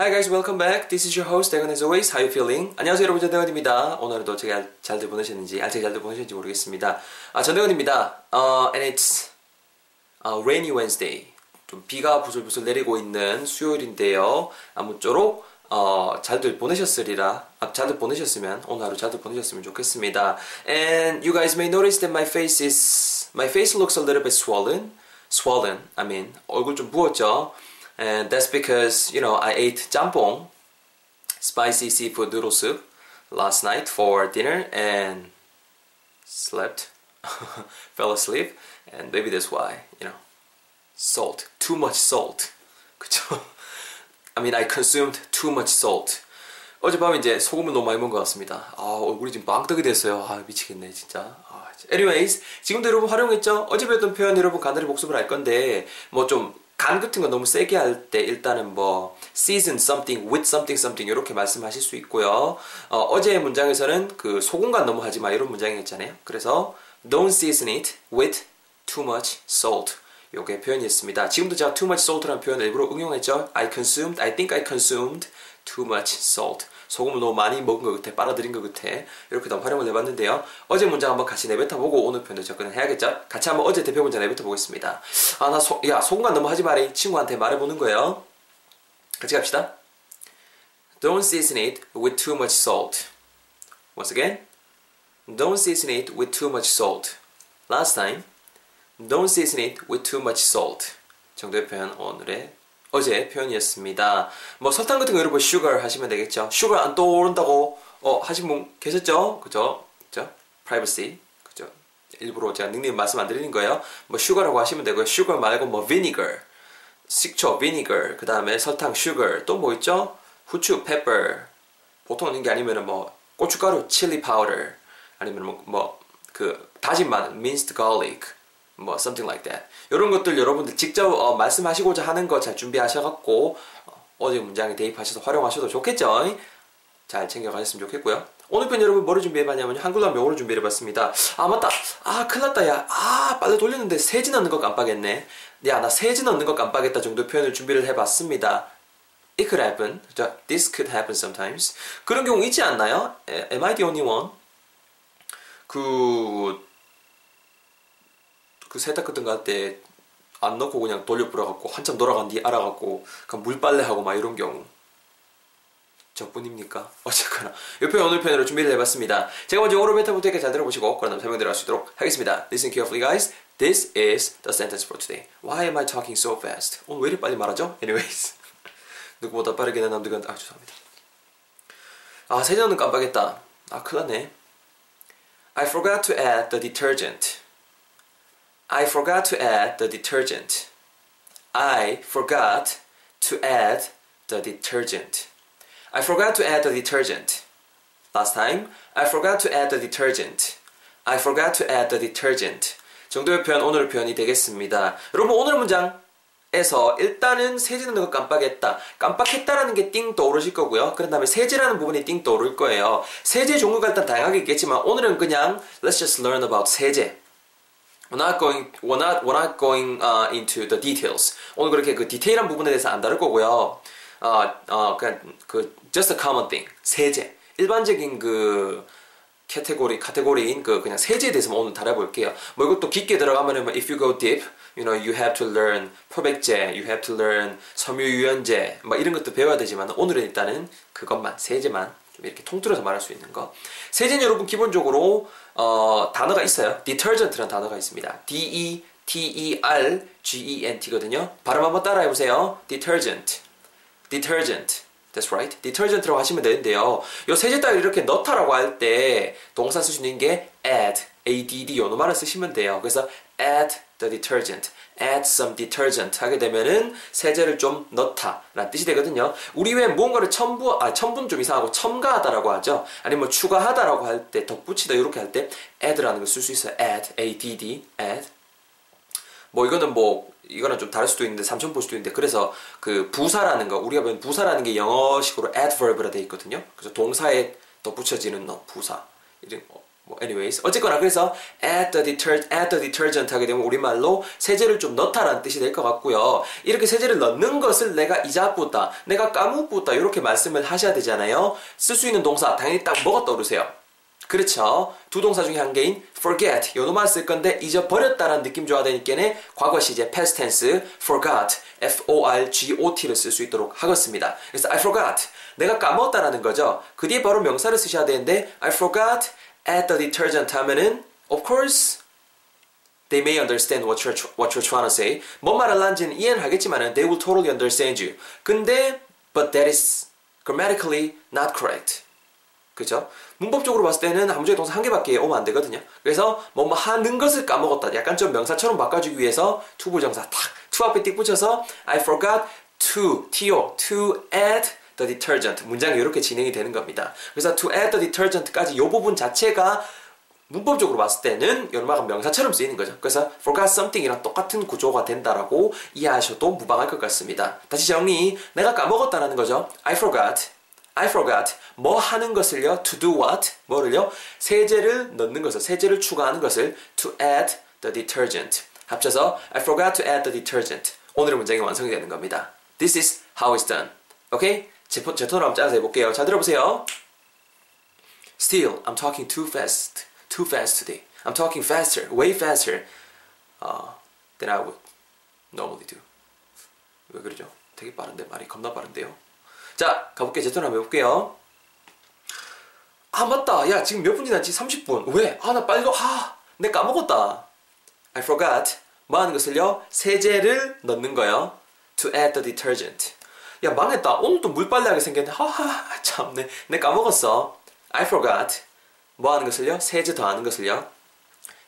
Hi guys, welcome back. This is your host, Dagon as always. How you feeling? 안녕하세요 여러분, 전대건입니다. 오늘도 제가 잘들 보내셨는지, 알차게 잘들 보내셨는지 모르겠습니다. 아, 전대건입니다. 어, and it's uh, rainy Wednesday. 좀 비가 부슬부슬 내리고 있는 수요일인데요. 아무쪼록 어, 잘들 보내셨으리라, 아, 잘들 보내셨으면, 오늘 하루 잘들 보내셨으면 좋겠습니다. And you guys may notice that my face is, my face looks a little bit swollen. Swollen, I mean, 얼굴 좀 부었죠. And that's because, you know, I ate jjampong, spicy seafood noodle soup, last night for dinner and slept, fell asleep, and maybe that's why, you know, salt, too much salt. 그쵸? I mean, I consumed too much salt. 어젯밤에 이제 소금을 너무 많이 먹은 것 같습니다. 아, 얼굴이 지금 빵떡이 됐어요. 아, 미치겠네, 진짜. 아, anyways, 지금도 여러분 활용했죠? 어제 배웠던 표현 여러분 간단히 복습을 할 건데, 뭐 좀, 간 같은 거 너무 세게 할 때 일단은 뭐 season something with something something 이렇게 말씀하실 수 있고요. 어, 제의 문장에서는 그 소금간 너무 하지 마 이런 문장이었잖아요. 그래서 don't season it with too much salt. 요게 표현이었습니다. 지금도 제가 too much salt라는 표현을 일부러 응용했죠. I consumed, I think I consumed too much salt. 소금을 너무 많이 먹은 것 같아, 빨아들인 것 같아. 이렇게 도 활용을 해봤는데요. 어제 문장 한번 같이 내뱉어보고 오늘 표현도 접근을 해야겠죠? 같이 한번 어제 대표 문장 내뱉어보겠습니다. 아, 나 소, 야, 소금간 너무 하지 말이 친구한테 말해보는 거예요. 같이 갑시다. Don't season it with too much salt. Once again. Don't season it with too much salt. Last time. Don't season it with too much salt. 정도의 표현 오늘의 어제 표현이었습니다. 뭐 설탕 같은 거 여러분 sugar 하시면 되겠죠. sugar 안 떠오른다고 어, 하신 분 계셨죠? 그죠? 그죠? privacy. 그죠? 일부러 제가 닉네임 말씀 안 드리는 거예요. 뭐 sugar라고 하시면 되고요. sugar 말고 뭐 vinegar. 식초 vinegar. 그 다음에 설탕 sugar. 또 뭐 있죠? 후추 pepper. 보통 있는 게 아니면은 뭐 고춧가루 chili powder. 아니면 뭐, 뭐, 그, 다진 마늘, minced garlic. 뭐 something like that. 이런 것들 여러분들 직접 어, 말씀하시고자 하는 거 잘 준비하셔갖고 어, 제 문장에 대입하셔서 활용하셔도 좋겠죠. 잘 챙겨가셨으면 좋겠고요. 오늘 편 여러분 뭐를 준비해봤냐면 한글로 명어를 준비해봤습니다. 아 맞다. 아 큰일났다 야. 아 빨래 돌리는데 세지 넣는 거 깜빡했네. 야나 세지 넣는 거 깜빡했다 정도 표현을 준비를 해봤습니다. It could happen. This could happen sometimes. 그런 경우 있지 않나요? Am I the only one? 그, 그 세탁 같은 거할때 안 넣고 그냥 돌려 뿌려갖고 한참 돌아간 뒤 알아갖고 그냥 물빨래하고 막 이런 경우. 저뿐입니까? 어쨌거나. 옆에 오늘 편으로 준비를 해봤습니다. 제가 먼저 오로 베타부터 이렇게 잘 들어보시고 그런 다음 설명 들어갈 수 있도록 하겠습니다. Listen carefully guys. This is the sentence for today. Why am I talking so fast? 오늘 왜 이렇게 빨리 말하죠? Anyways. 누구보다 빠르게 난 남들과 아 죄송합니다. 아 세제는 깜빡했다. 아 큰일 났네. I forgot to add the detergent. I forgot to add the detergent. I forgot to add the detergent. I forgot to add the detergent. Last time, I forgot to add the detergent. I forgot to add the detergent. 정도의 표현, 오늘의 표현이 되겠습니다. 여러분, 오늘 문장에서 일단은 세제 넣는 거 깜빡했다. 깜빡했다라는 게 띵 떠오르실 거고요. 그런 다음에 세제라는 부분이 띵 떠오를 거예요. 세제 종류가 일단 다양하게 있겠지만 오늘은 그냥 let's just learn about 세제. We're not going, we're not, we're not going uh, into the details. 오늘 그렇게 그 디테일한 부분에 대해서 안 다룰 거고요. 어, 어, 그냥 그 just a common thing. 세제. 일반적인 그 카테고리 카테고리인 그 그냥 세제에 대해서 오늘 다뤄볼게요. 뭐 이것도 깊게 들어가면은 뭐 if you go deep, you know, you have to learn 표백제, you have to learn 섬유유연제, 뭐 이런 것도 배워야 되지만 오늘은 일단은 그것만 세제만 좀 이렇게 통틀어서 말할 수 있는 거. 세제는 여러분 기본적으로 어, 단어가 있어요. detergent라는 단어가 있습니다. D E T E R G E N T거든요. 발음 한번 따라해 보세요. detergent, detergent. That's right. detergent라고 하시면 되는데요. 요 세제 따위 이렇게 넣다라고 할 때 동사 있는 게 add, add 요 말을 쓰시면 돼요. 그래서 add the detergent, add some detergent 하게 되면은 세제를 좀 넣다 라는 뜻이 되거든요. 우리 왜 무언가를 첨부, 아, 첨부는 좀 이상하고 첨가하다라고 하죠. 아니면 뭐 추가하다라고 할 때, 덧붙이다 이렇게 할 때 add라는 걸 쓸 수 있어요. add, add, add. 뭐 이거는 뭐 이거는 좀 다를 수도 있는데 삼천 볼 수도 있는데 그래서 그 부사라는 거 우리가 보면 부사라는 게 영어식으로 adverb라 돼 있거든요. 그래서 동사에 덧붙여지는 너 부사 이런 뭐 anyways 어쨌거나 그래서 add the detergent, add the detergent 하게 되면 우리말로 세제를 좀 넣다라는 뜻이 될 것 같고요. 이렇게 세제를 넣는 것을 내가 잊어보다, 내가 까먹었다 이렇게 말씀을 하셔야 되잖아요. 쓸 수 있는 동사 당연히 딱 뭐가 떠오르세요? 그렇죠. 두 동사 중에 한 개인 forget 요놈만 쓸 건데 잊어버렸다라는 느낌 줘야 되니까는 과거 시제 past tense forgot f-o-r-g-o-t를 쓸 수 있도록 하겠습니다. 그래서 I forgot 내가 까먹었다라는 거죠. 그 뒤에 바로 명사를 쓰셔야 되는데 I forgot add the detergent 하면은 of course they may understand what you're, what you're trying to say. 뭔 말을 하는지는 이해는 하겠지만은 they will totally understand you. 근데 but that is grammatically not correct. 그죠? 문법적으로 봤을 때는 함수의 동사 한 개밖에 오면 안 되거든요. 그래서 뭐뭐 하는 것을 까먹었다. 약간 좀 명사처럼 바꿔주기 위해서 to 부정사 탁, to 앞에 띡 붙여서 I forgot to, to, to add the detergent. 문장이 이렇게 진행이 되는 겁니다. 그래서 to add the detergent까지 이 부분 자체가 문법적으로 봤을 때는 연마가 명사처럼 쓰이는 거죠. 그래서 forgot something이랑 똑같은 구조가 된다라고 이해하셔도 무방할 것 같습니다. 다시 정리. 내가 까먹었다라는 거죠. I forgot. I forgot. 뭐 하는 것을요? To do what? 뭐를요? 세제를 넣는 것을, 세제를 추가하는 것을 to add the detergent. 합쳐서 I forgot to add the detergent. 오늘의 문장이 완성이 되는 겁니다. This is how it's done. 오케이? 제, 제 톤으로 한번 짜서 해볼게요. 잘 들어보세요. Still, I'm talking too fast. Too fast today. I'm talking faster, way faster uh, than I would normally do. 왜 그러죠? 되게 빠른데 말이 겁나 빠른데요. 자, 가볼게요. 제턴 한번 해볼게요. 아, 맞다. 야, 지금 몇 분이 났지? 30분. 왜? 아, 나 빨리, 아, 내 까먹었다. I forgot. 뭐 하는 것을요? 세제를 넣는 거요. To add the detergent. 야, 망했다. 오늘도 물 빨래하게 생겼네. 하하, 참네. 내 까먹었어. I forgot. 뭐 하는 것을요? 세제 더하는 것을요.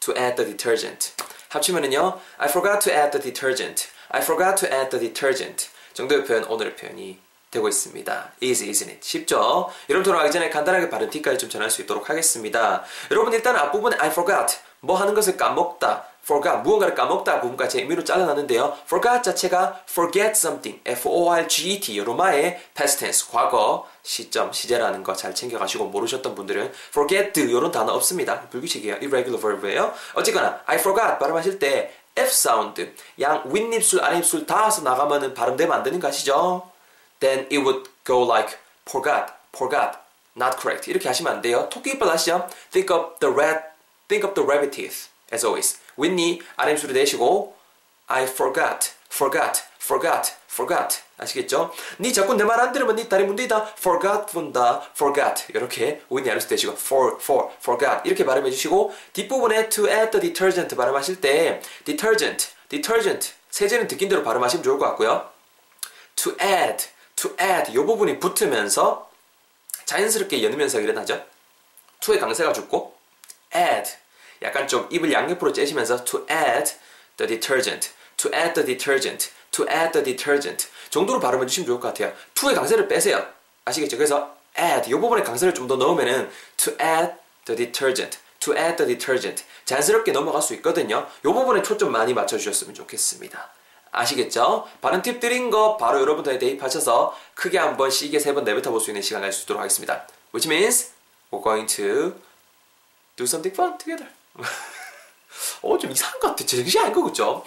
To add the detergent. 합치면은요. I forgot to add the detergent. I forgot to add the detergent. 정도의 표현, 오늘의 표현이 되고 있습니다. easy, isn't? 쉽죠? 여러분 돌아가기 전에 간단하게 발음 팁까지 좀 전할 수 있도록 하겠습니다. 여러분 일단 앞부분에 I forgot 뭐 하는 것을 까먹다 forgot 무언가를 까먹다 부분까지 의미로 잘라놨는데요. forgot 자체가 forget something F-O-R-G-E-T 로마의 past tense 과거 시점 시제라는 거 잘 챙겨가시고 모르셨던 분들은 forget 이런 단어 없습니다. 불규칙이에요. irregular verb예요. 어쨌거나 I forgot 발음하실 때 F 사운드 양 윗입술 아랫입술 닿아서 나가면은 발음되면 안 되는 거 아시죠? Then it would go like forgot, forgot, not correct. 이렇게 하시면 안 돼요. 토끼 이빨 하시죠? Think of the rat, think of the rabbit teeth, as always. 윗니 아랫입술을 내시고 I forgot, forgot, forgot, forgot. 아시겠죠? 니 자꾸 내 말 안 들으면 니 다리 문제다. forgot 분다, forgot. 이렇게 윗니 아랫입술 대시고 for, for, forgot. 이렇게 발음해 주시고 뒷부분에 to add the detergent 발음하실 때 detergent, detergent. 세제는 듣긴 대로 발음하시면 좋을 것 같고요. to add, to add 이 부분이 붙으면서 자연스럽게 연으면서 일어나죠. to의 강세가 죽고 add 약간 좀 입을 양옆으로 째시면서 to add the detergent, to add the detergent, to add the detergent 정도로 발음해 주시면 좋을 것 같아요. to의 강세를 빼세요. 아시겠죠? 그래서 add 이 부분에 강세를 좀 더 넣으면은 to add the detergent, to add the detergent 자연스럽게 넘어갈 수 있거든요. 이 부분에 초점 많이 맞춰주셨으면 좋겠습니다. 아시겠죠? 발음 팁 드린 거 바로 여러분들에 대입하셔서 크게 한 번 시계 세 번 내뱉어 볼 수 있는 시간 갈수 있도록 하겠습니다. Which means we're going to do something fun together. 어, 좀 이상한 것 같아. 제 정신이 아닌 거 그죠?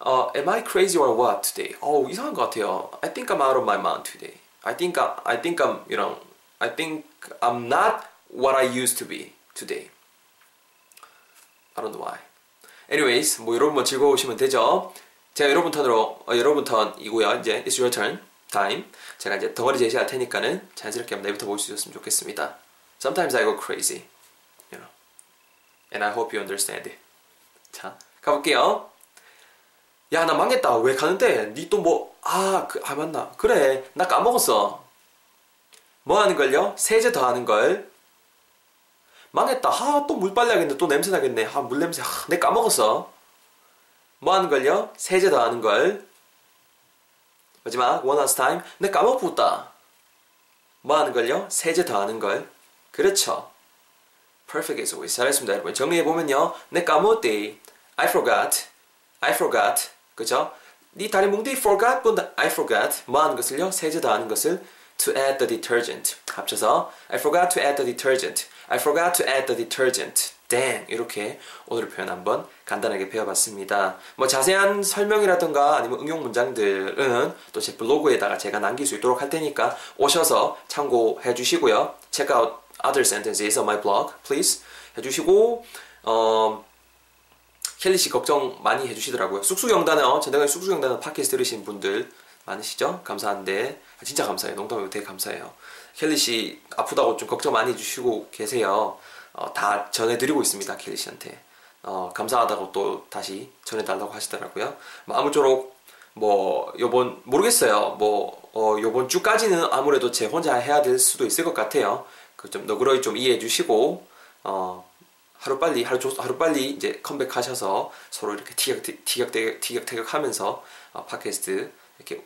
어, am I crazy or what today? 어, 이상한 것 같아요. I think I'm out of my mind today. I think I, I think I'm, you know, I think I'm not what I used to be today. I don't know why. Anyways, 뭐 여러분 뭐 즐거우시면 되죠. 제가 여러분 턴으로 어, 여러분 턴이고요. 이제 it's your turn time. 제가 이제 덩어리 제시할 테니까는 자연스럽게 한번 내부터 볼수 있었으면 좋겠습니다. Sometimes I go crazy, you know, and I hope you understand it. 자, 가볼게요. 야, 나 망했다. 왜 가는데? 니 또 뭐, 아, 그, 아, 맞나. 그래. 나 까먹었어. 뭐 하는 걸요? 세제 더 하는 걸. 망했다. 아, 또 물 빨래야겠네. 또 냄새 나겠네. 아, 물 냄새. 아, 내 까먹었어. 뭐 하는 걸요? 세제 더 하는 걸. 마지막, one last time. 내 까먹었다. 뭐 하는 걸요? 세제 더 하는 걸. 그렇죠. perfect as always. 잘했습니다, 여러분. 정리해 보면요. 내 까먹었대. I forgot. I forgot. 그죠? 네 다리 뭉디 forgot 본다. I forgot. 뭐 하는 것을요? 세제 더 하는 것을 to add the detergent. 합쳐서 I forgot to add the detergent. I forgot to add the detergent. Dang 이렇게 오늘 표현 한번 간단하게 배워봤습니다. 뭐 자세한 설명이라든가 아니면 응용 문장들은 또 제 블로그에다가 제가 남길 수 있도록 할 테니까 오셔서 참고해 주시고요. Check out other sentences on my blog, please 해주시고 어, 켈리 씨 걱정 많이 해주시더라고요. 쑥쑥영단어 전대관 쑥쑥영단어 팟캐스트 들으신 분들 많으시죠? 감사한데 진짜 감사해요. 농담이고 되게 감사해요. 켈리 씨 아프다고 좀 걱정 많이 해주시고 계세요. 어, 다 전해드리고 있습니다. 켈리 씨한테. 어, 감사하다고 또 다시 전해달라고 하시더라고요. 뭐 아무쪼록 뭐 요번 모르겠어요. 뭐 어, 요번 주까지는 아무래도 제 혼자 해야 될 수도 있을 것 같아요. 그 좀 너그러이 좀 이해해 주시고 어, 하루 빨리 하루 조, 하루 빨리 이제 컴백하셔서 서로 이렇게 티격 티격 티격 티격태격 하면서 어, 팟캐스트 이렇게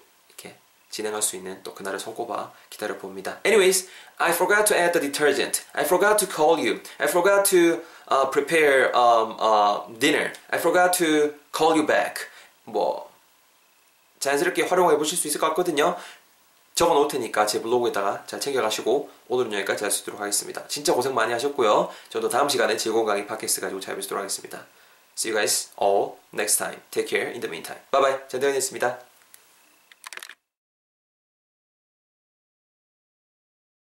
진행할 수 있는 또 그날을 손꼽아 기다려 봅니다. Anyways, I forgot to add the detergent. I forgot to call you. I forgot to uh, prepare um, uh, dinner. I forgot to call you back. 뭐 자연스럽게 활용해 보실 수 있을 것 같거든요. 적어 놓을 테니까 제 블로그에다가 잘 챙겨가시고 오늘은 여기까지 할 수 있도록 하겠습니다. 진짜 고생 많이 하셨고요. 저도 다음 시간에 즐거운 강의 팟캐스트 가지고 잘 뵙도록 하겠습니다. See you guys all next time. Take care in the meantime. Bye bye. 전대현이었습니다.